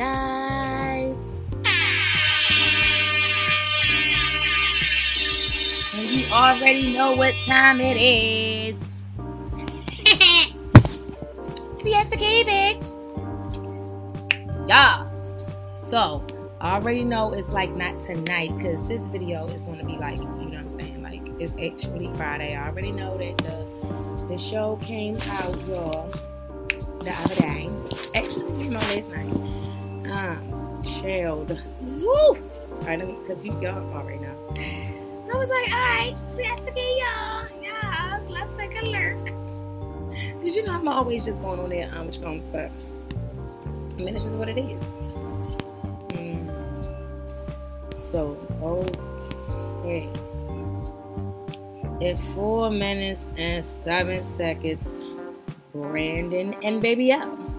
guys? And you already know what time it is. Siesta Key, bitch. Yeah. So, I already know it's like not tonight because this video is going to be like, you know what I'm saying? Like, it's actually Friday. I already know that the, the show came out, y'all, the other day. Actually, it came out last night. Um, chilled. Woo! Alright, because you y'all already know. So I was like, alright, Siesta Key, y'all. Yeah, let's take a lurk. Because you know, I'm always just going on there, um, which comes, but I mean, it's just what it is. Mm. So, okay. At four minutes and seven seconds, Brandon and Baby L.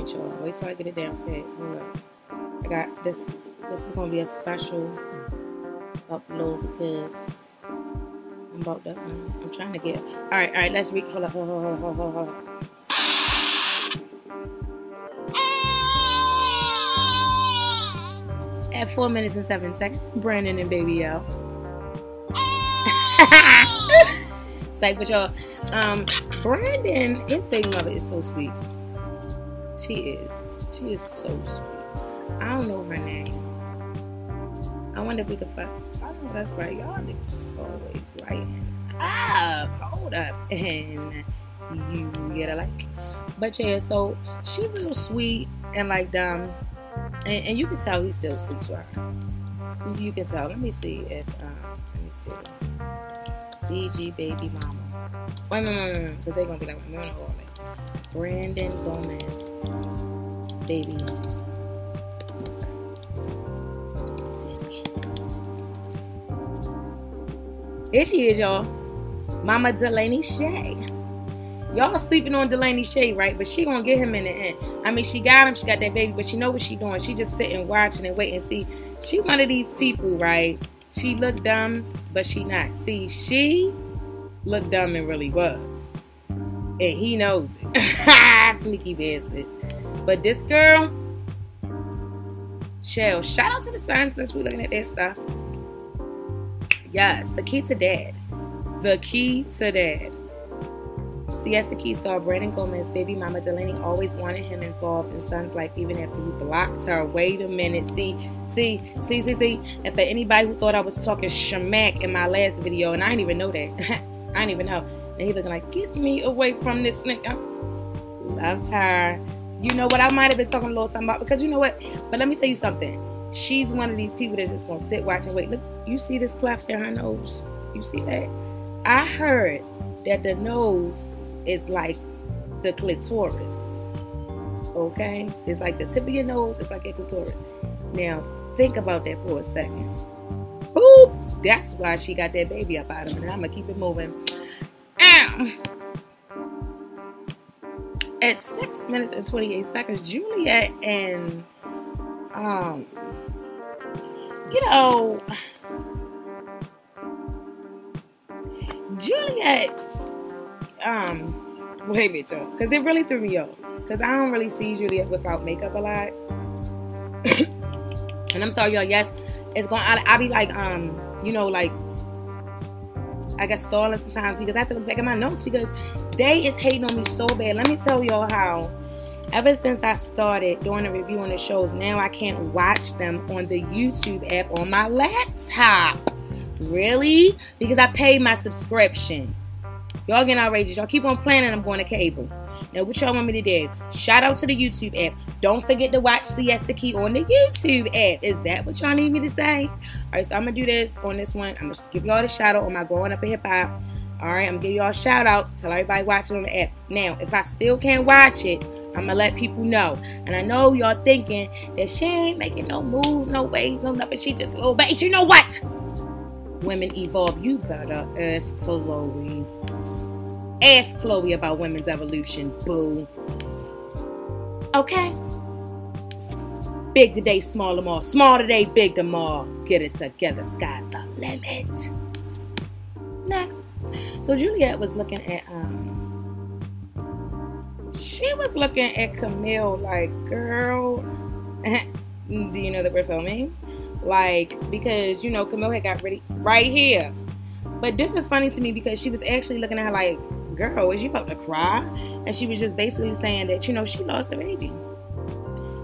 Minute, y'all. Wait till I get it down pat. Hold up. I got this. This is gonna be a special upload because I'm about to. Um, I'm trying to get. All right, all right. Let's read. Hold up. Hold, hold, hold, hold, hold, hold. At four minutes and seven seconds, Brandon and Baby L. it's like, but y'all, um, Brandon, his baby mother is so sweet. She is. She is so sweet. I don't know her name. I wonder if we could find. I know that's right. Y'all niggas is always writing up. Hold up, and you get a like. But yeah, so she real sweet and like um, and, and you can tell he still sleeps with her. You can tell. Let me see if um, let me see. DG baby mama. Wait, wait, wait, wait, because they're gonna be like, no, no, no, like Brandon Gomez, baby. Here she is, y'all. Mama Delaney Shay. Y'all sleeping on Delaney Shay, right? But she gonna get him in the end. I mean, she got him, she got that baby, but she know what she doing. She just sitting watching and waiting. See, she one of these people, right? She look dumb, but she not. See, she looked dumb and really was. And he knows it. Sneaky bastard. But this girl, Shell, shout out to the sun since we're looking at this stuff. Yes, the key to dad. The key to dad. Siesta Key star Brandon Gomez, baby mama Delaney, always wanted him involved in Son's life even after he blocked her. Wait a minute. See, see, see, see, see. And for anybody who thought I was talking shmack in my last video, and I didn't even know that. I didn't even know. And he looking like, get me away from this nigga. Love her. You know what? I might have been talking a little something about because you know what? But let me tell you something. She's one of these people that just gonna sit, watch, and wait. Look, you see this cleft in her nose? You see that? I heard that the nose is like the clitoris. Okay? It's like the tip of your nose, it's like a clitoris. Now, think about that for a second. Boop! That's why she got that baby up out of him. I'm gonna keep it moving. At six minutes and 28 seconds, Juliet and um you know Juliet um wait a minute y'all because it really threw me off because i don't really see juliet without makeup a lot. And i'm sorry y'all yes it's going I, I be like um you know like i get stalling sometimes because i have to look back at my notes because they is hating on me so bad. Let me tell y'all how. Ever since i started doing a review on the shows now i can't watch them on the youtube app on my laptop. Really? Because i paid my subscription Y'all getting outrageous. Y'all keep on planning. I'm going to cable. Now, what y'all want me to do? Shout out to the YouTube app. Don't forget to watch Siesta Key on the YouTube app. Is that what y'all need me to say? All right, so I'm going to do this on this one. I'm going to give y'all the shout out on my Growing Up in Hip Hop. All right, I'm going to give y'all a shout out. Tell everybody watching on the app. Now, if I still can't watch it, I'm going to let people know. And I know y'all thinking that she ain't making no moves, no waves, no nothing. She just a little bait. You know what? Women evolve. You better ask Chloe. Ask Chloe about women's evolution, boo. Okay? Big today, small tomorrow. Small today, big tomorrow. Get it together. Sky's the limit. Next. So Juliet was looking at um she was looking at Camille like, girl, do you know that we're filming? Like, because, you know, Camille had got ready right here. But this is funny to me because she was actually looking at her like, girl, is you about to cry? And she was just basically saying that, you know, she lost a baby.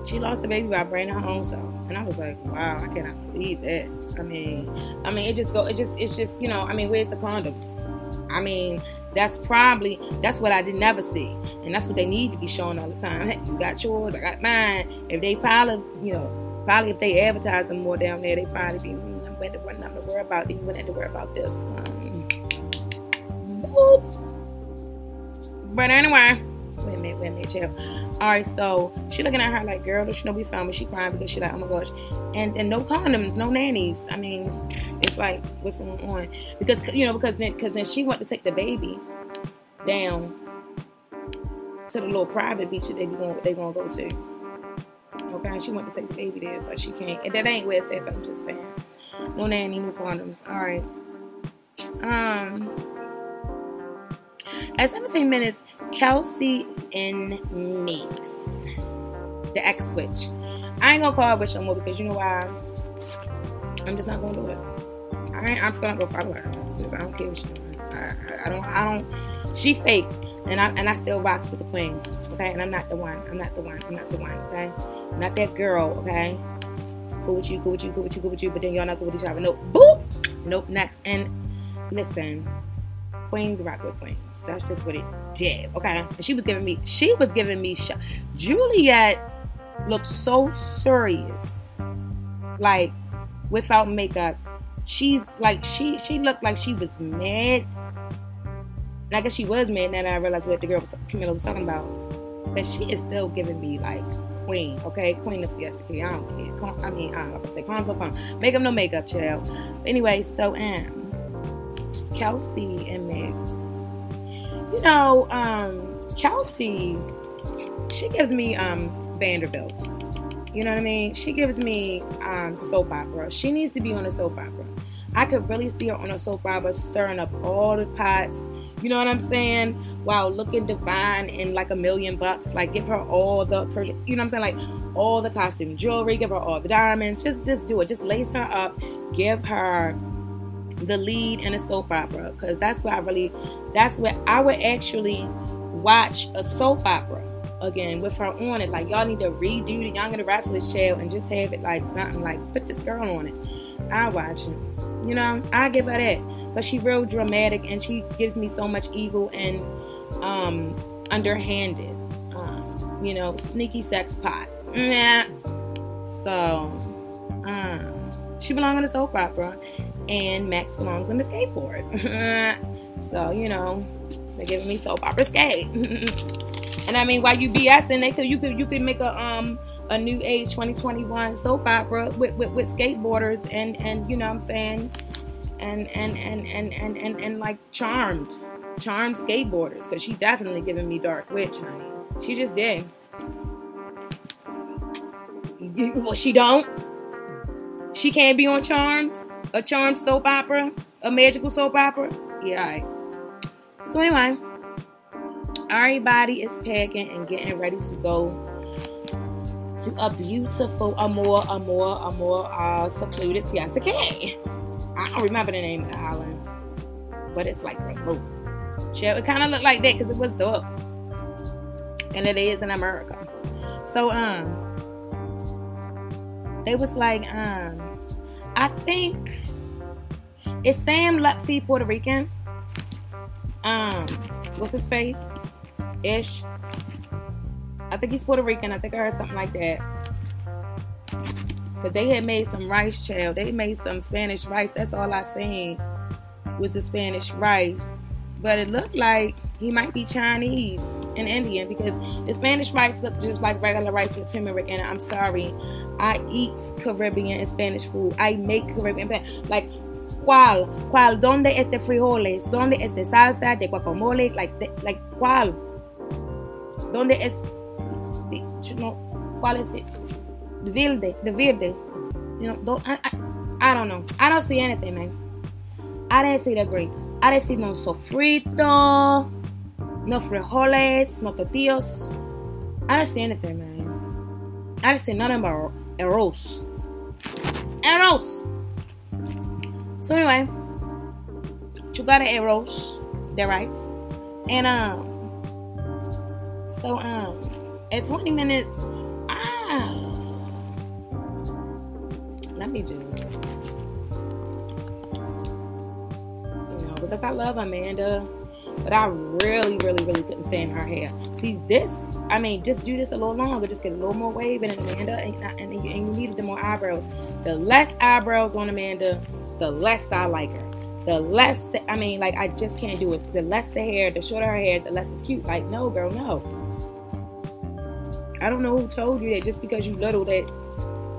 She lost the baby by bringing her own self. And I was like, wow, I cannot believe that. I mean, I mean, it just go, it just, it's just, you know, I mean, where's the condoms? I mean, that's probably that's what I did never see, and that's what they need to be showing all the time. Hey, you got yours, I got mine. If they pile up, you know, probably if they advertise them more down there, they probably be mm, I'm better nothing to worry about. You wouldn't have to worry about this one. Boop. But anyway. Wait a minute, wait a minute, chill. All right, so she looking at her like, girl, she know we found me? She crying because she like, oh my gosh, and and no condoms, no nannies. I mean, it's like what's going on? Because you know, because then because then she went to take the baby down to the little private beach that they be going they gonna go to. Okay, she went to take the baby there, but she can't. And that ain't where it's at. But I'm just saying, no nanny, no condoms. All right. Um. At 17 minutes, Kelsey and Meeks, the ex witch. I ain't gonna call her witch no more because you know why? I'm just not gonna do it. I ain't, I'm still not gonna go follow her because I don't care what she doing. I, I, don't. I don't. She fake, and I and I still rocks with the queen. Okay, and I'm not the one. I'm not the one. I'm not the one. Okay, I'm not that girl. Okay, cool with you, cool with you, cool with you, cool with you. But then y'all not cool with each other. Nope. Boop. Nope. Next. And listen, queens rock with queens. That's just what it did. Okay. And she was giving me, she was giving me, sh- Juliet looked so serious, like without makeup. She like she she looked like she was mad. And I guess she was mad now that I realized what the girl was, Camilla was talking about. But she is still giving me like queen, okay? Queen of Siesta Key. I don't care. I mean, I'm gonna say calm, calm, calm. Makeup, no makeup, child. Anyway, so um Kelsey and Max. You know, um, Kelsey, she gives me um, Vanderbilt. You know what I mean? She gives me um, soap opera. She needs to be on a soap opera. I could really see her on a soap opera stirring up all the pots. You know what I'm saying? While looking divine in like a million bucks. Like give her all the you know what I'm saying? Like all the costume jewelry, give her all the diamonds. Just just do it. Just lace her up. Give her the lead in a soap opera because that's where I really that's where I would actually watch a soap opera again with her on it. Like y'all need to redo the Young and the Restless show and just have it like something like put this girl on it. I watch it. You know, I give her that. But she real dramatic and she gives me so much evil and um underhanded. Um, you know, sneaky sex pot. Nah. So um she belongs in the soap opera and Max belongs on the skateboard. so, you know, they're giving me soap opera skate. and I mean, while you BSing, they could you could you could make a um a new age 2021 soap opera with, with, with skateboarders and and you know what I'm saying? And and and and and and, and like charmed charmed skateboarders because she definitely giving me dark witch honey. She just did. Well she don't? She can't be on charmed? A charmed soap opera, a magical soap opera. Yeah, all right. So anyway, everybody is packing and getting ready to go to a beautiful, a more, a more, a more uh, secluded Siesta Key. I don't remember the name of the island, but it's like remote. It kind of looked like that because it was dark, and it is in America. So um, it was like um I think is Sam Lutfi Puerto Rican? Um, what's his face? Ish. I think he's Puerto Rican. I think I heard something like that. Cause they had made some rice chow. They made some Spanish rice. That's all I seen was the Spanish rice. But it looked like he might be Chinese and Indian because the Spanish rice looked just like regular rice with turmeric and I'm sorry, I eat Caribbean and Spanish food. I make Caribbean like cuál, cuál, dónde este frijoles, dónde este salsa de guacamole, like like cuál, dónde es, you know, cuál es the verde, the verde, you know, don't, I, I, I don't know, I don't see anything, man. I didn't see the green. I didn't see no sofrito. no frijoles, no tortillas. I didn't see anything, man. I didn't see nothing but arroz. Arroz. So anyway, you got an arroz, the rice, and um, so um, at 20 minutes, ah, let me just, you know, because I love Amanda but I really, really, really couldn't stand her hair. See, this, I mean, just do this a little longer, just get a little more wave in Amanda, and, and, and, you, needed the more eyebrows. The less eyebrows on Amanda, the less I like her. The less, the, I mean, like, I just can't do it. The less the hair, the shorter her hair, the less it's cute. Like, no, girl, no. I don't know who told you that just because you little that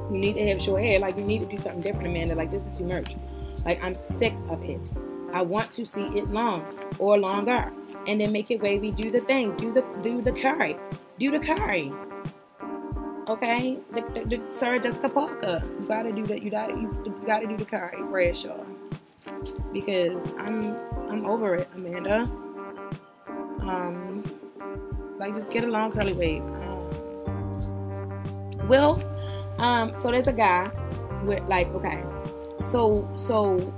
you need to have short hair. Like, you need to do something different, Amanda. Like, this is too much. Like, I'm sick of it. I want to see it long or longer. And then make it wavy. Do the thing. Do the do the curry. Do the curry. Okay? The, the, the Sarah Jessica Parker. You gotta do that. You gotta you, you gotta do the curry, Bradshaw. Because I'm I'm over it, Amanda. Um like just get a long curly wave. Well, um, so there's a guy with like, okay, so so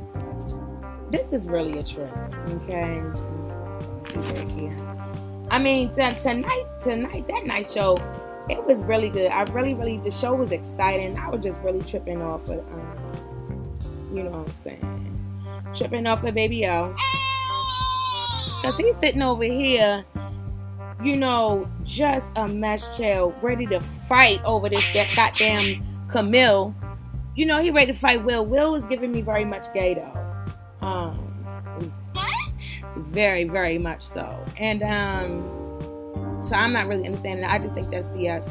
this is really a trip. Okay. I mean, t- tonight, tonight, that night show, it was really good. I really, really, the show was exciting. I was just really tripping off of, um, you know what I'm saying? Tripping off of Baby O. Because he's sitting over here, you know, just a mess child, ready to fight over this, that goddamn Camille. You know, he ready to fight Will. Will was giving me very much gay, though. Um, very, very much so. And um, so I'm not really understanding. I just think that's BS.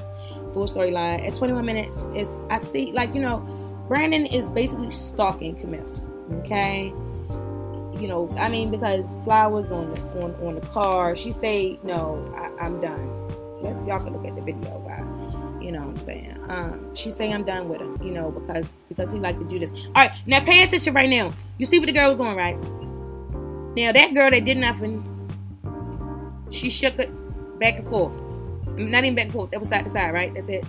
Full storyline. At 21 minutes, it's I see like you know, Brandon is basically stalking Camille. Okay. You know, I mean, because flowers on the on, on the car. She say, "No, I, am done." Let's, y'all can look at the video, guys. You know what I'm saying? Um, she say I'm done with him, you know, because because he like to do this. All right, now pay attention right now. You see what the girl was doing, right? Now that girl that did nothing, she shook it back and forth. Not even back and forth. That was side to side, right? That's it.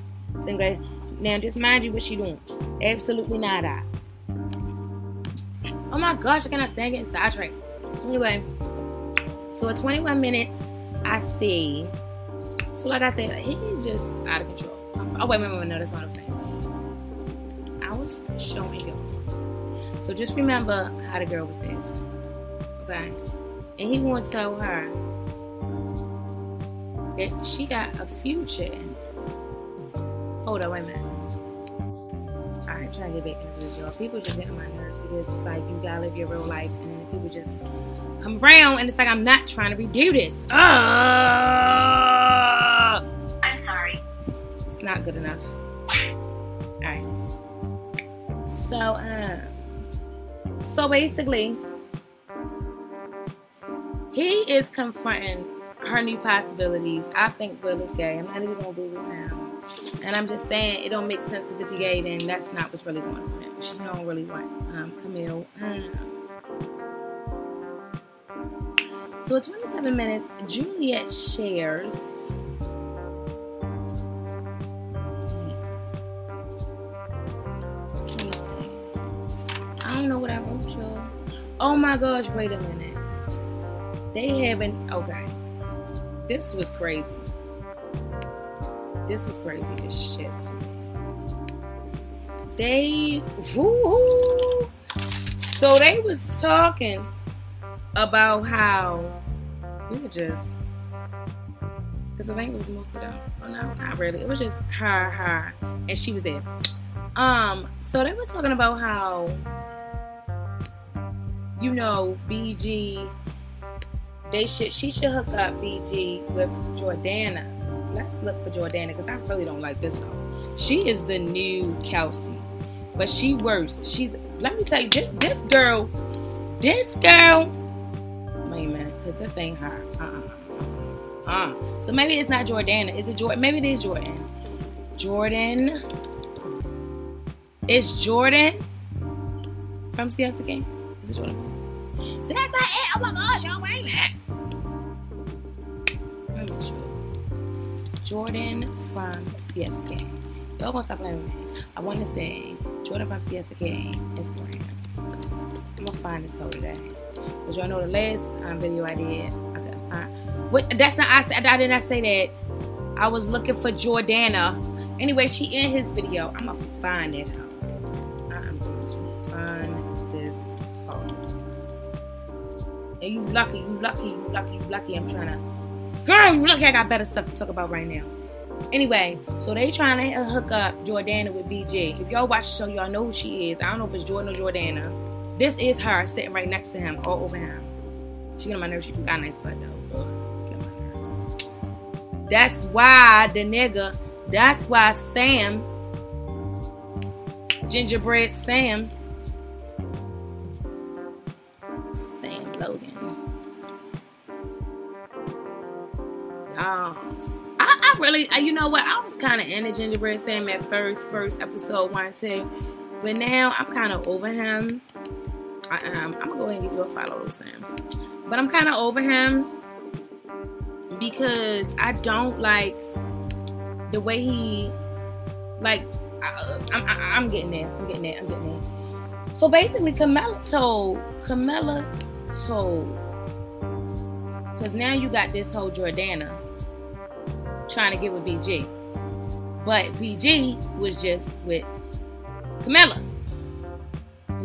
Now just mind you what she doing. Absolutely not that. Oh my gosh, I cannot stand getting sidetracked. So anyway, so at 21 minutes, I see. So like I said, he's just out of control. Oh wait, wait, wait, no, that's not what I'm saying. I was showing you. So just remember how the girl was dancing. Okay? And he to tell her that she got a future in. Hold on, wait a minute. Alright, trying to get back into the y'all. People just get on my nerves because it's like you gotta live your real life and then people just come around and it's like I'm not trying to redo this. Uh, I'm sorry. it's not good enough. All right. So, um, so basically, he is confronting her new possibilities. I think Will is gay. I'm not even gonna Google him. And I'm just saying it don't make sense because if you're gay, then that's not what's really going on. She don't really want um, Camille. Um, so at 27 minutes, Juliet shares I don't know what I wrote y'all. Oh my gosh, wait a minute. They haven't. Okay. This was crazy. This was crazy as shit. They. Woo-hoo. So they was talking about how we were just. Because I think it was most of them. Oh, no, not really. It was just her, her. And she was there. Um, so they was talking about how you know, BG, they should she should hook up BG with Jordana. Let's look for Jordana because I really don't like this girl. She is the new Kelsey, but she worse. She's let me tell you this this girl, this girl. Wait a minute, because this ain't her. Uh-uh. Uh. So maybe it's not Jordana. Is it Jordan? Maybe it is Jordan. Jordan. It's Jordan from CS again. Is it Jordan? So that's not it. Oh my gosh, y'all, wait a minute. Jordan from CSK. Y'all gonna stop playing with me. I want to say Jordan from CSK Instagram. I'm gonna find this whole today. Cause y'all know the last um, video I did. I find. What? That's not. I. I did not say that. I was looking for Jordana. Anyway, she in his video. I'm gonna find it out. I'm going to find this hoe. And you lucky, you lucky, you lucky, you lucky. I'm trying to. Girl, lucky I got better stuff to talk about right now. Anyway, so they trying to hook up Jordana with BG. If y'all watch the show, y'all know who she is. I don't know if it's Jordan or Jordana. This is her sitting right next to him, all over him. She on my nerves. She got a nice butt though. Get on my nerves. That's why the nigga. That's why Sam, Gingerbread Sam Um, I, I really, I, you know what? I was kind of into Gingerbread Sam at first, first episode one, two, but now I'm kind of over him. I, um, I'm gonna go ahead and give you a follow, up Sam. But I'm kind of over him because I don't like the way he, like, I, I'm, I'm getting there. I'm getting there. I'm getting there. So basically, Camilla told, Camilla told, because now you got this whole Jordana trying to get with BG. But BG was just with Camilla.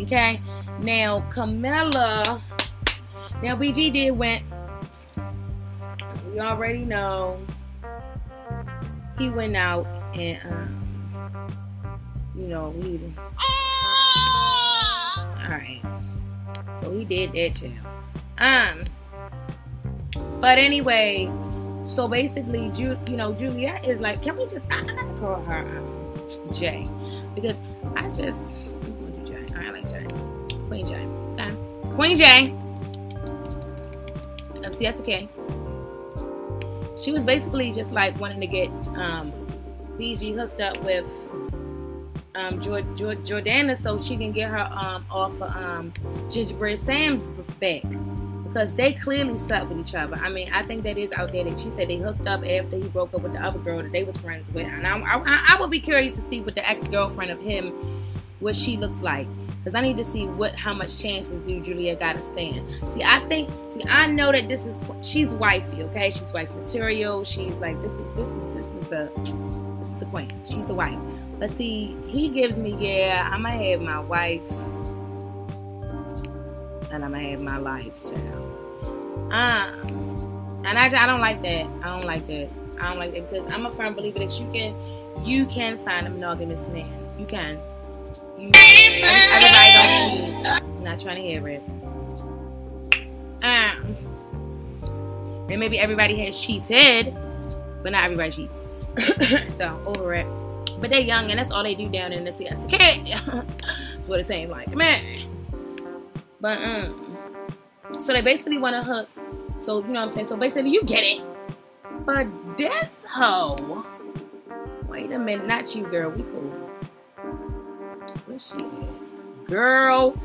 Okay? Now, Camilla, now BG did went, we already know, he went out and, um, you know, he, alright. So he did that, child. Um, but anyway, so basically, Ju- you know, Juliet is like, can we just? I, I got to call her um, Jay because I just I'm Jay. I like Jay, Queen Jay, okay. Queen Jay of CSK. She was basically just like wanting to get um, BG hooked up with um, Jord- Jord- Jordana so she can get her um, off of um, Gingerbread Sam's back because they clearly slept with each other. I mean, I think that is out there that she said they hooked up after he broke up with the other girl that they was friends with, and I, I, I would be curious to see what the ex girlfriend of him, what she looks like, because I need to see what how much chances do Julia got to stand. See, I think, see, I know that this is she's wifey, okay? She's wife material. She's like this is this is this is the this is the queen. She's the wife. But see, he gives me yeah, I'm gonna have my wife and I'm gonna have my life, child. Um, and I, I don't like that. I don't like that. I don't like that because I'm a firm believer that you can, you can find a monogamous man. You can. You, everybody don't. I'm not trying to hear it. Um, and maybe everybody has cheated, but not everybody cheats. so over it. But they're young and that's all they do down in the siesta. That's what it seems like, man. But um, so they basically want to hook. So you know what I'm saying. So basically, you get it. But this hoe. Wait a minute, not you, girl. We cool. Where's she at? Girl,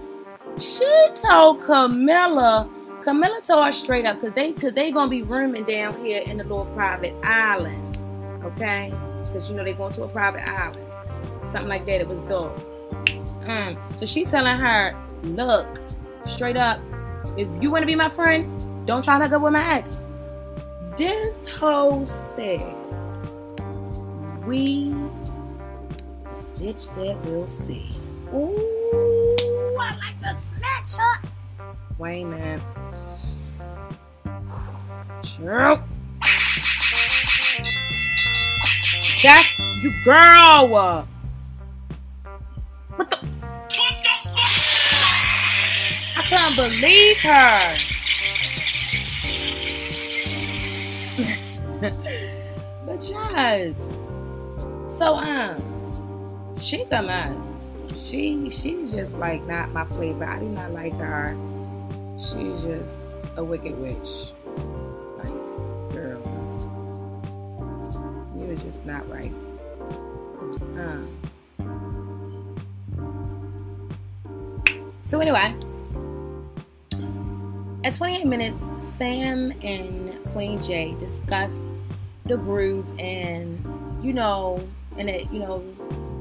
she told Camilla. Camilla told her straight up because they because they gonna be rooming down here in the little private island. Okay, because you know they going to a private island, something like that. It was dope. Um, so she telling her, look, straight up, if you want to be my friend, don't try to hook up with my ex. This hoe said, we, the bitch said we'll see. Ooh, I like the snatch up. Wait, man. That's you, girl. What the? Can't believe her. but yes. So um she's a mess. She she's just like not my flavor. I do not like her. She's just a wicked witch. Like, girl. You was just not right. Um So anyway, at 28 minutes, Sam and Queen J discuss the group, and you know, and that you know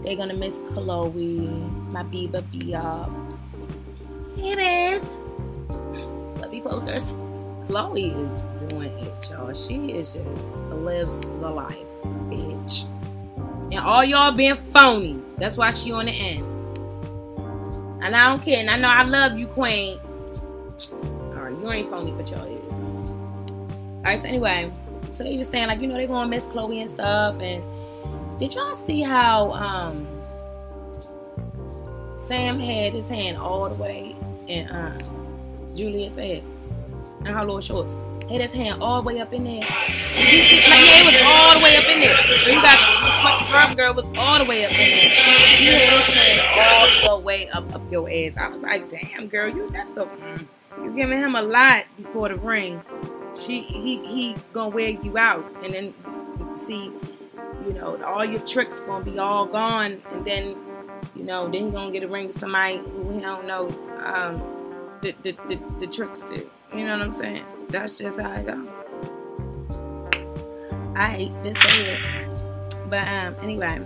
they're gonna miss Chloe, my Biba Biops. Hey, babes. Let me closer. Chloe is doing it, y'all. She is just lives the life, bitch. And all y'all being phony. That's why she on the end. And I don't care. And I know I love you, Queen. You ain't phony, but y'all is. Alright, so anyway, so they just saying like, you know, they gonna miss Chloe and stuff. And did y'all see how um Sam had his hand all the way in um Juliet's ass and her little shorts? Had his hand all the way up in there. See? Like, yeah, it was all the way up in there. You got scrub girl was all the way up in there. You had his hand all the way up up your ass. I was like, damn, girl, you that's the mm, you giving him a lot before the ring. She he he gonna wear you out, and then see, you know, all your tricks gonna be all gone, and then you know, then he gonna get a ring with somebody who he don't know um, the, the, the, the tricks to. You know what I'm saying? That's just how I go. I hate to say it. But um anyway,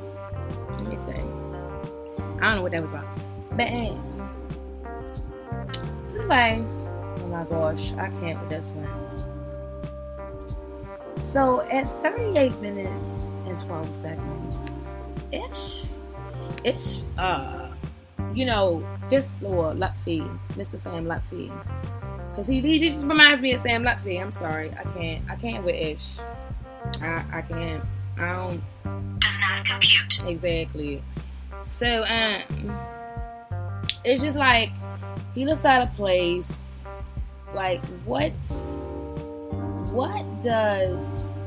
let me say. I don't know what that was about. But um, anyway, my gosh, I can't with this one. So at 38 minutes and 12 seconds ish, ish, uh, you know, this Lord Lutfi, Mr. Sam Lutfi, because he, he just reminds me of Sam Lutfi. I'm sorry, I can't, I can't with ish. I, I can't. I don't. Does not compute. Exactly. So um, it's just like he looks out of place. Like what? What does?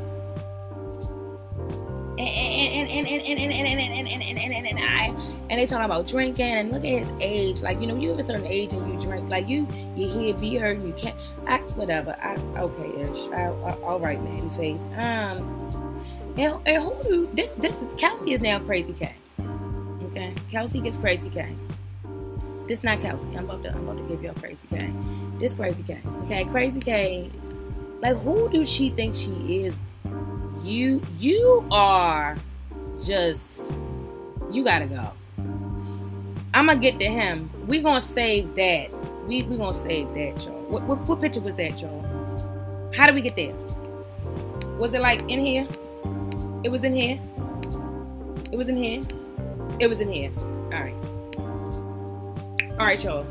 And and and and and and and and and and and I and they talk about drinking and look at his age. Like you know, you have a certain age and you drink. Like you, you hear be heard. You can't. I whatever. I okay ish. All right, man. Face. Um. And, and who do this? This is Kelsey is now Crazy K. Okay, Kelsey gets Crazy K. This not Kelsey. I'm about to I'm about to give y'all Crazy K. This Crazy K. Okay, Crazy K. Like who do she think she is? You you are just you gotta go. I'm gonna get to him. We gonna save that. We we gonna save that, y'all. What, what what picture was that, y'all? How did we get there? Was it like in here? It was in here. It was in here. It was in here. All right. All right, y'all.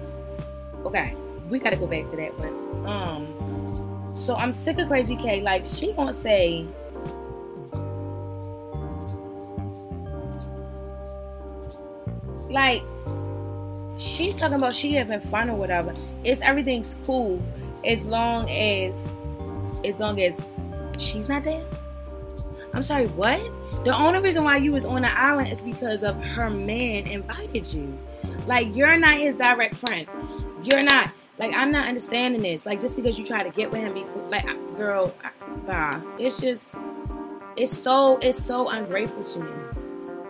Okay, we gotta go back to that one. Um, so I'm sick of Crazy K. Like she gonna say. Like she's talking about she having fun or whatever. It's everything's cool as long as as long as she's not there. I'm sorry, what? The only reason why you was on the island is because of her man invited you. Like you're not his direct friend. You're not. Like I'm not understanding this. Like just because you try to get with him before, like girl, bah. It's just, it's so, it's so ungrateful to me.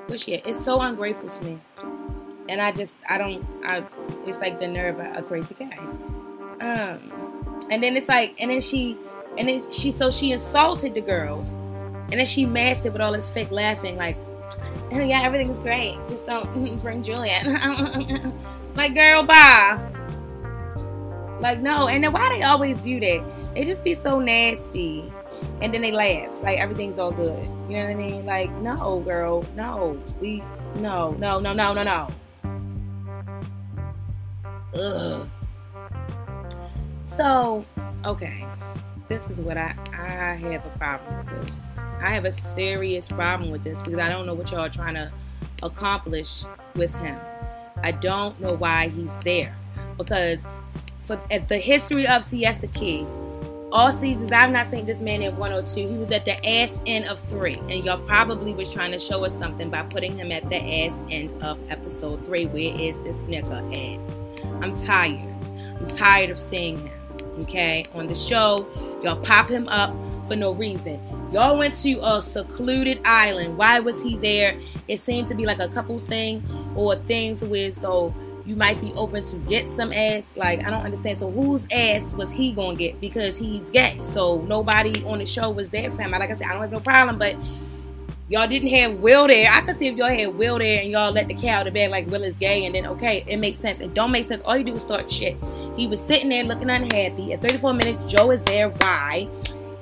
But yeah, it's so ungrateful to me. And I just, I don't, I. It's like the nerve of a crazy cat. Um, and then it's like, and then she, and then she, so she insulted the girl and then she masked it with all this fake laughing, like, oh, yeah, everything's great. Just don't bring Juliet. like, girl, bye. Like, no. And then why they always do that? They just be so nasty. And then they laugh. Like, everything's all good. You know what I mean? Like, no, girl. No. We, no, no, no, no, no, no. Ugh. So, okay. This is what I, I have a problem with this. I have a serious problem with this because I don't know what y'all are trying to accomplish with him. I don't know why he's there because for at the history of Siesta Key, all seasons I've not seen this man in 102. He was at the ass end of three, and y'all probably was trying to show us something by putting him at the ass end of episode three. Where is this nigga at? I'm tired. I'm tired of seeing him okay, on the show. Y'all pop him up for no reason. Y'all went to a secluded island. Why was he there? It seemed to be like a couples thing or a thing to where though you might be open to get some ass. Like I don't understand. So whose ass was he gonna get because he's gay? So nobody on the show was there for him. Like I said, I don't have no problem, but y'all didn't have Will there. I could see if y'all had Will there and y'all let the cat out of bed like Will is gay, and then okay, it makes sense. It don't make sense. All you do is start shit. He was sitting there looking unhappy. At 34 minutes, Joe is there. Why?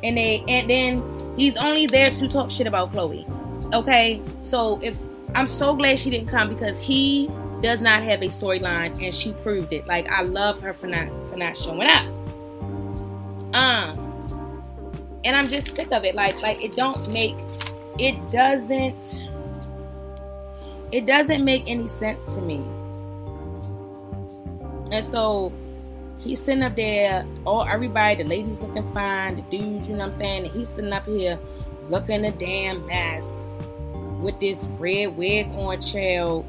And they and then he's only there to talk shit about Chloe. Okay, so if I'm so glad she didn't come because he does not have a storyline and she proved it. Like I love her for not for not showing up. Um and I'm just sick of it. Like like it don't make it doesn't it doesn't make any sense to me. And so he's sitting up there, all everybody, the ladies looking fine, the dudes, you know what I'm saying? He's sitting up here looking a damn mess with this red wig on child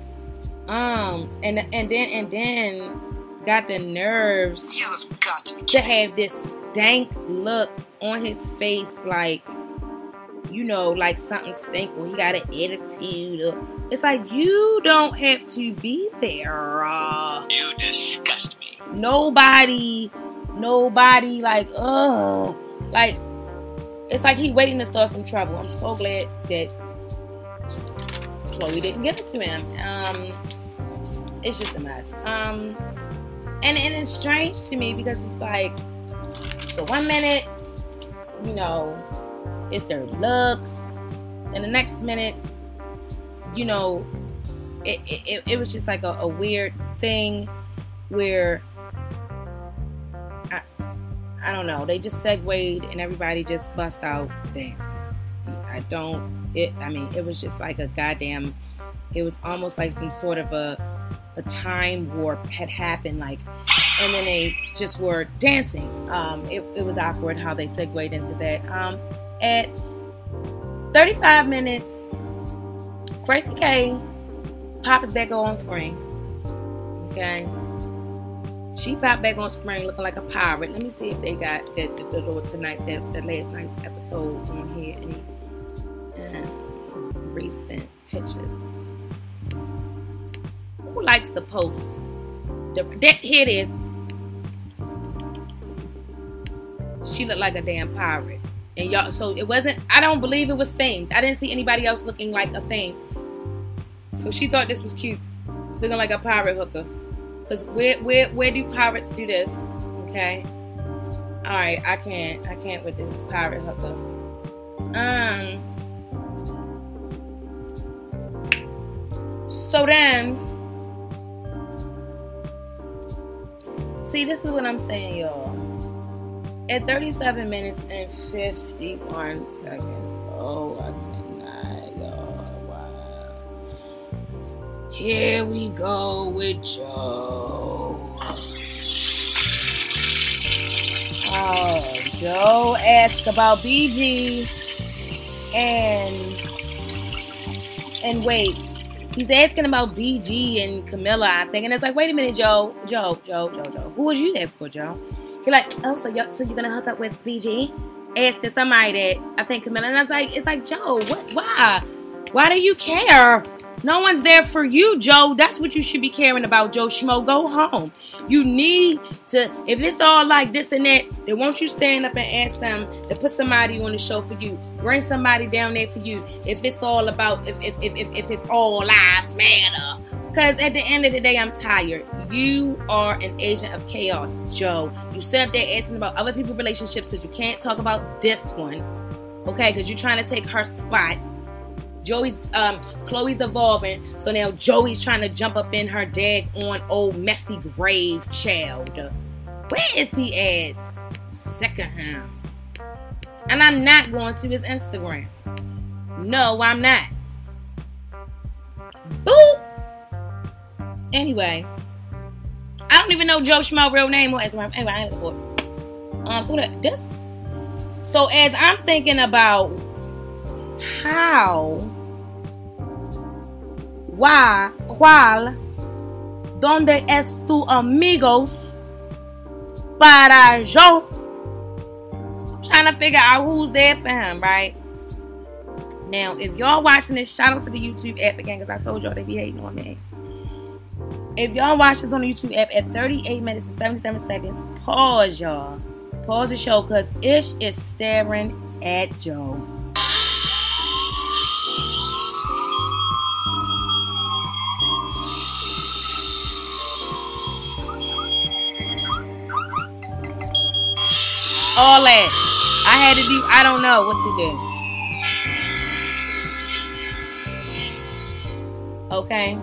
um, and and then and then got the nerves got to, to have this stank look on his face, like you know, like something stink or he got an attitude. Or, it's like you don't have to be there. Uh, You disgust me. nobody, nobody, like, oh, like it's like he waiting to start some trouble. I'm so glad that Chloe didn't give it to him. Um, it's just a mess. Um, and and it's strange to me because it's like, so one minute, you know, it's their looks, and the next minute, you know, it it, it was just like a, a weird thing where I I don't know. They just segued and everybody just bust out dancing. I don't. It. I mean, it was just like a goddamn. It was almost like some sort of a a time warp had happened. Like, and then they just were dancing. Um, it, it was awkward how they segued into that. Um, at 35 minutes, Crazy K pops back on screen. Okay. She popped back on screen looking like a pirate. Let me see if they got the, the Lord tonight, that the last night's episode on here. Any um, recent pictures. Who likes the post? The, that here it is. She looked like a damn pirate. And y'all, so it wasn't. I don't believe it was themed. I didn't see anybody else looking like a thing. So she thought this was cute, looking like a pirate hooker. Cause where where where do pirates do this? Okay. All right, I can't I can't with this pirate hooker. Um. So then, see, this is what I'm saying, y'all. At 37 minutes and 51 seconds. Oh, I cannot, y'all. Wow. Here we go with Joe. Oh, Joe asked about BG and and wait, he's asking about BG and Camilla, I think, and it's like, wait a minute, Joe, Joe, Joe, Joe, Joe, who was you there for, Joe? He like, oh, so you so you're gonna hook up with BG? Asking somebody that I think Camilla, and I was like, it's like Joe, what? Why? Why do you care? No one's there for you, Joe. That's what you should be caring about, Joe Schmo. Go home. You need to, if it's all like this and that, then won't you stand up and ask them to put somebody on the show for you? Bring somebody down there for you. If it's all about, if if if if, if, if all lives matter. Because at the end of the day, I'm tired. You are an agent of chaos, Joe. You sit up there asking about other people's relationships because you can't talk about this one. Okay, because you're trying to take her spot. Joey's um Chloe's evolving, so now Joey's trying to jump up in her dag on old messy grave child. Where is he at? Him. And I'm not going to his Instagram. No, I'm not. Boop. Anyway, I don't even know Joe Schmo real name or as. Anyway, I for. Um, so that this. So as I'm thinking about how, why, cuál, dónde es tu amigos para yo. I'm trying to figure out who's there for him, right? Now, if y'all watching this, shout out to the YouTube app again because I told y'all they be hating on me. If y'all watch this on the YouTube app at 38 minutes and 77 seconds, pause y'all. Pause the show because Ish is staring at Joe. All that. I had to do, I don't know what to do. Okay.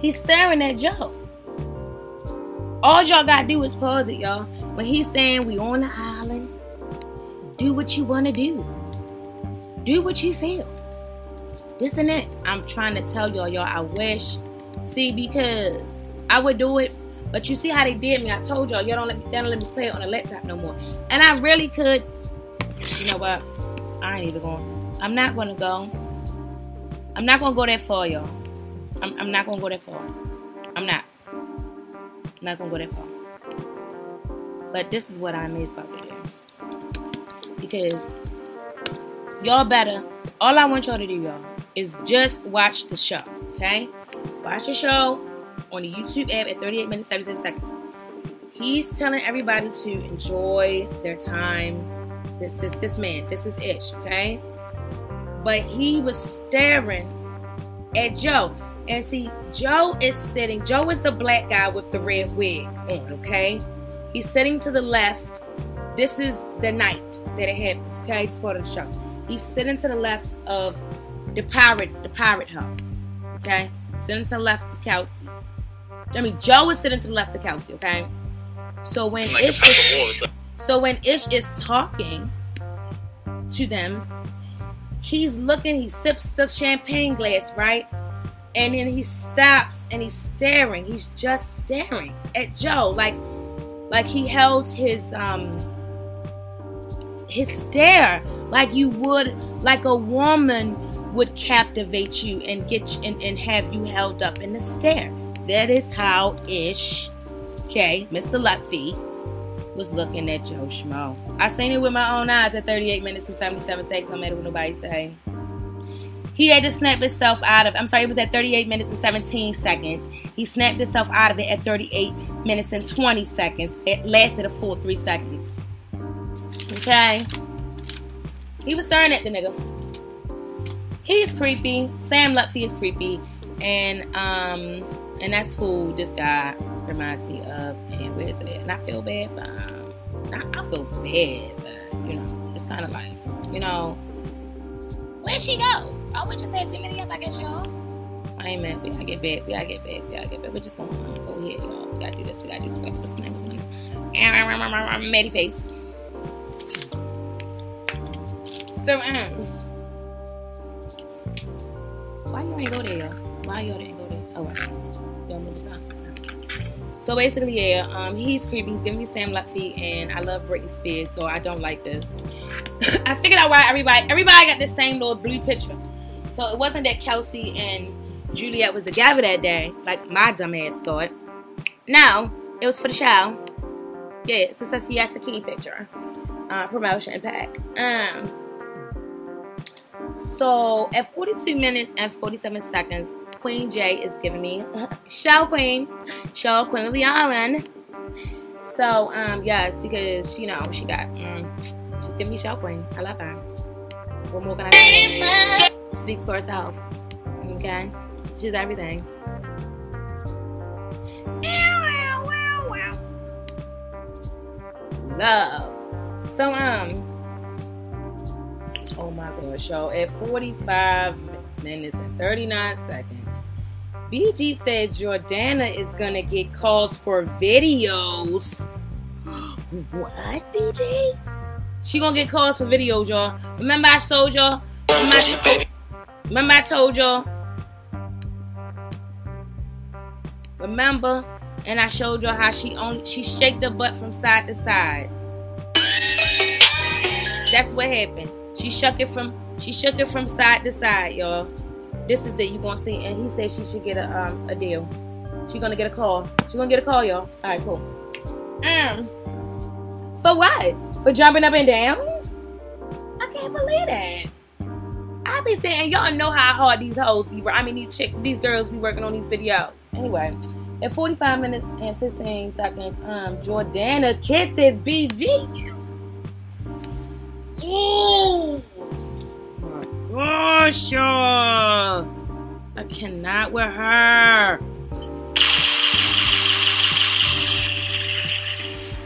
He's staring at Joe. All y'all gotta do is pause it, y'all. When he's saying we on the island, do what you wanna do. Do what you feel. This and that. I'm trying to tell y'all, y'all, I wish. See, because I would do it, but you see how they did me. I told y'all, y'all don't let me, don't let me play it on the laptop no more. And I really could. You know what? I ain't even going. I'm not gonna go. I'm not gonna go that far, y'all. I'm, I'm not gonna go that far. I'm not. I'm not gonna go that far. But this is what I'm about to do. Because y'all better, all I want y'all to do, y'all, is just watch the show. Okay? Watch the show on the YouTube app at 38 minutes 77 seconds. He's telling everybody to enjoy their time. This this this man, this is Ish, okay? But he was staring at Joe. And see, Joe is sitting, Joe is the black guy with the red wig on, okay? He's sitting to the left. This is the night that it happens, okay? It's part of the show. He's sitting to the left of the pirate, the pirate hub. Okay? Sitting to the left of Kelsey. I mean Joe is sitting to the left of Kelsey, okay? So when Like Ish is, of war or something. so when Ish is talking to them, he's looking, he sips the champagne glass, right? And then he stops and he's staring. He's just staring at Joe. Like like he held his um his stare like you would like a woman would captivate you and get you and, and have you held up in the stare. That is how ish okay, Mr. Lutfi was looking at Joe Schmo. I seen it with my own eyes at 38 minutes and 77 seconds. No matter what nobody say. He had to snap himself out of. I'm sorry, it was at 38 minutes and 17 seconds. He snapped himself out of it at 38 minutes and 20 seconds. It lasted a full three seconds. Okay. He was staring at the nigga. He's creepy. Sam Lutfi is creepy, and um, and that's who this guy reminds me of. And where is it? And I feel bad for um, I, I feel bad, but you know, it's kind of like, you know, where'd she go? Oh, we just had too many up, I guess, y'all. I ain't mad. We gotta get back. We gotta get back. We gotta get back. We're just gonna um, go ahead, y'all. We gotta do this. We gotta do this. What's the of this one? Maddie face. So um, why you ain't go there? y'all? Why y'all didn't go there? Oh, y'all move aside. So basically, yeah, um, he's creepy. He's giving me Sam Lutfi, and I love Britney Spears, so I don't like this. I figured out why everybody everybody got the same little blue picture. So it wasn't that Kelsey and Juliet was together that day, like my dumb ass thought. No, it was for the show. Yeah, it's a Siesta Key picture. Uh, promotion pack. Um so at 42 minutes and 47 seconds, Queen J is giving me show queen, show queen of the island. So um yes, because you know she got mm, she's giving me show queen. I love her. What more can I say? She speaks for herself. Okay, she's everything. Love. So um. Oh my gosh, y'all. At 45 minutes and 39 seconds, BG said Jordana is gonna get calls for videos. what, BG? She gonna get calls for videos, y'all. Remember I told y'all? Remember I, remember I told y'all? Remember? And I showed y'all how she only she shake the butt from side to side. That's what happened. She shook it from she shook it from side to side, y'all. This is that you gonna see. And he said she should get a um a deal. She gonna get a call. She gonna get a call, y'all. All right, cool. Um, for what? For jumping up and down? I can't believe that. I be saying y'all know how hard these hoes be. I mean these chick, these girls be working on these videos. Anyway, at 45 minutes and 16 seconds, um, Jordana kisses BG. Oh my gosh, y'all! I cannot with her.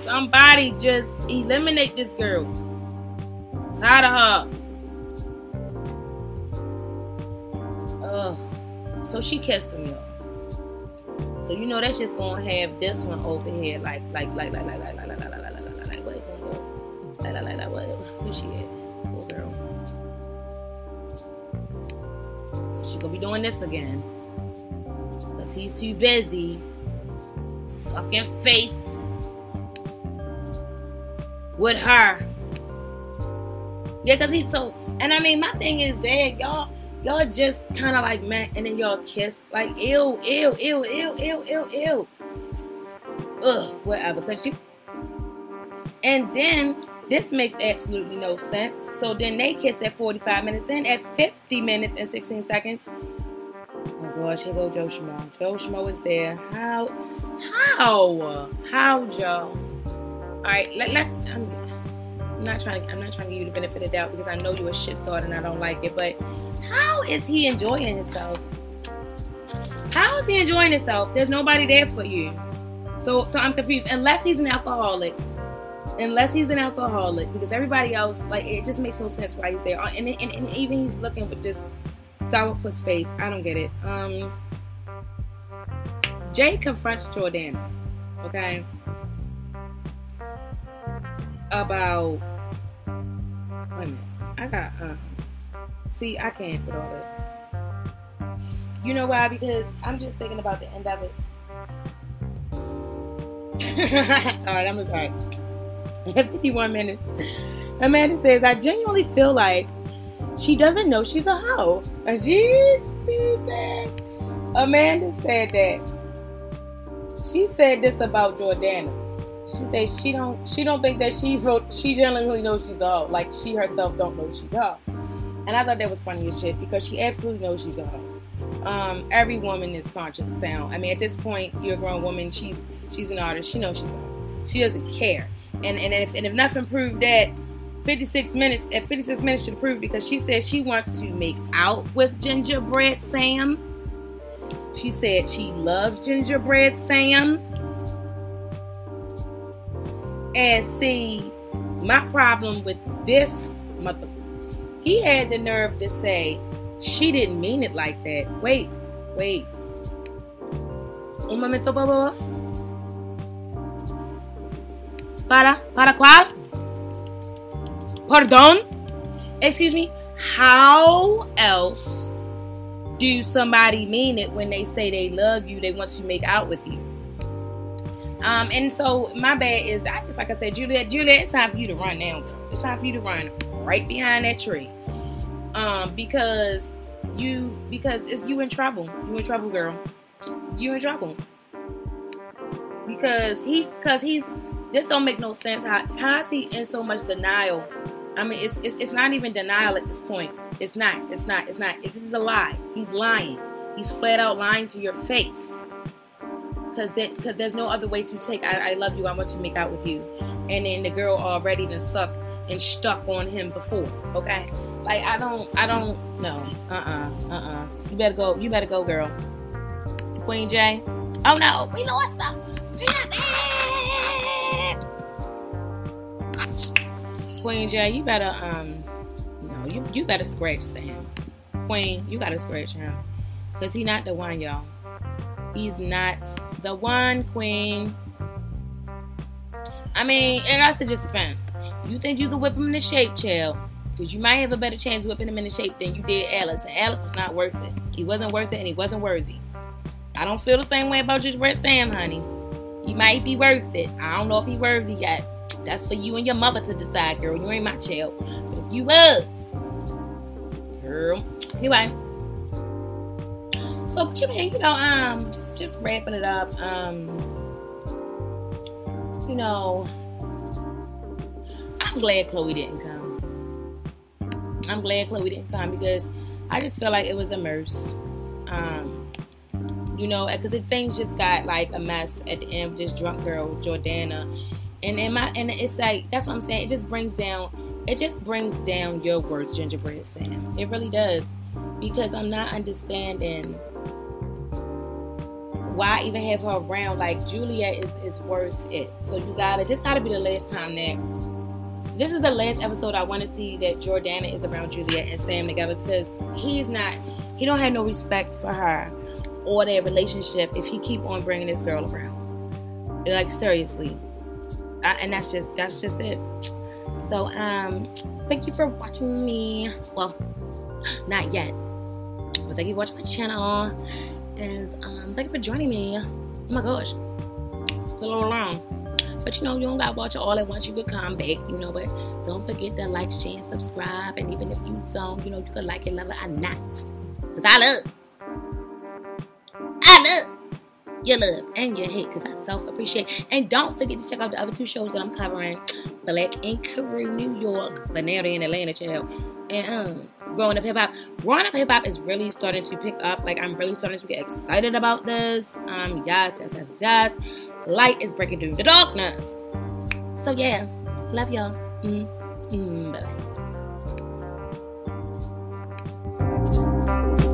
Somebody just eliminate this girl. Tired of her. Ugh. So she kissed him, y'all. So you know that's just gonna have this one over here, like, like, like, like, like, like, like, like, like, like, like, like, like, where's gonna go? Like, like, like, like, what? Where's she at? Poor girl. So she gonna be doing this again, cause he's too busy sucking face with her. Yeah, cause he so, and I mean, my thing is that y'all y'all just kind of like met and then y'all kiss. Like, ew, ew, ew, ew, ew, ew, ew. Ugh, whatever. Because you. And then this makes absolutely no sense. So then they kiss at 45 minutes. Then at 50 minutes and 16 seconds. Oh gosh, here go Joe Schmo. Joe Schmo is there. How? How? How, Joe? All right, let, us I'm, I'm not trying to. I'm not trying to give you the benefit of the doubt because I know you're a shit starter and I don't like it. But how is he enjoying himself? How is he enjoying himself? There's nobody there for you. So, so I'm confused. Unless he's an alcoholic, unless he's an alcoholic, because everybody else, like, it just makes no sense why he's there. And, and, and even he's looking with this sourpuss face. I don't get it. Um, Jay confronts Jordana. Okay. About Wait a minute. I got uh see, I can't with all this. You know why? Because I'm just thinking about the end of it. Alright, I'm sorry. 51 minutes. Amanda says, I genuinely feel like she doesn't know she's a hoe. She's stupid. Amanda said that. She said this about Jordana she says she don't she don't think that she wrote she genuinely knows she's a hoe. Like she herself don't know she's a hoe. And I thought that was funny as shit because she absolutely knows she's a hoe. Um, every woman is conscious of sound. I mean, at this point, you're a grown woman. She's she's an artist. She knows she's a hoe. She doesn't care. And and if and if nothing proved that, 56 minutes at 56 minutes should prove because she said she wants to make out with gingerbread Sam. She said she loves gingerbread Sam. And see, my problem with this mother, he had the nerve to say she didn't mean it like that. Wait, wait. Un momento, favor. Para, para cuál? Pardon? Excuse me. How else do somebody mean it when they say they love you, they want to make out with you? Um, and so my bad is I just like I said, Juliet, Juliet, it's time for you to run now. It's time for you to run right behind that tree. Um, because you because it's you in trouble. You in trouble, girl. You in trouble. Because he's because he's this don't make no sense. How how is he in so much denial? I mean, it's, it's it's not even denial at this point. It's not. It's not. It's not. This is a lie. He's lying. He's flat out lying to your face because that because there's no other way to take I, I, love you I want to make out with you. And then the girl already done sucked and stuck on him before okay? Like I don't I don't know uh-uh uh-uh. You better go you better go girl. Queen J? Oh no we lost them Queen J you better um no you you better scratch Sam. Queen you gotta scratch him. Because he not the one y'all. He's not the one, Queen. I mean, and I to just depend. You think you could whip him into shape, chill? Because you might have a better chance whipping him into shape than you did Alex. And Alex was not worth it. He wasn't worth it and he wasn't worthy. I don't feel the same way about just Red Sam, honey. He might be worth it. I don't know if he's worthy yet. That's for you and your mother to decide, girl. You ain't my child. But you was, girl. Anyway. So, but you you know, um, just just wrapping it up. Um, you know, I'm glad Chloe didn't come. I'm glad Chloe didn't come because I just feel like it was a mess. Um, you know, because things just got like a mess at the end of this drunk girl, Jordana. And in my and it's like that's what I'm saying. It just brings down it just brings down your worth, gingerbread Sam. It really does. Because I'm not understanding why even have her around? Like Juliet is is worth it. So you gotta this gotta be the last time that this is the last episode I want to see that Jordana is around Juliet and Sam together because he's not he don't have no respect for her or their relationship if he keep on bringing this girl around. Like seriously, I, and that's just that's just it. So um, thank you for watching me. Well, not yet, but thank you for watching my channel. And um, thank you for joining me. Oh my gosh, it's a little long. But you know, you don't gotta watch it all at once. You could come back, you know. But don't forget to like, share, and subscribe. And even if you don't, you know, you could like it, love it, or not. Cause I love, your love and your hate because I self appreciate. And don't forget to check out the other two shows that I'm covering Black Ink Crew New York, Banana in Atlanta, child. And um, Growing Up Hip Hop. Growing Up Hip Hop is really starting to pick up. Like, I'm really starting to get excited about this. Um, yes, yes, yes, yes. Light is breaking through the darkness. So, yeah, love y'all. Mm-hmm. Mm-hmm. Mm, mm, bye.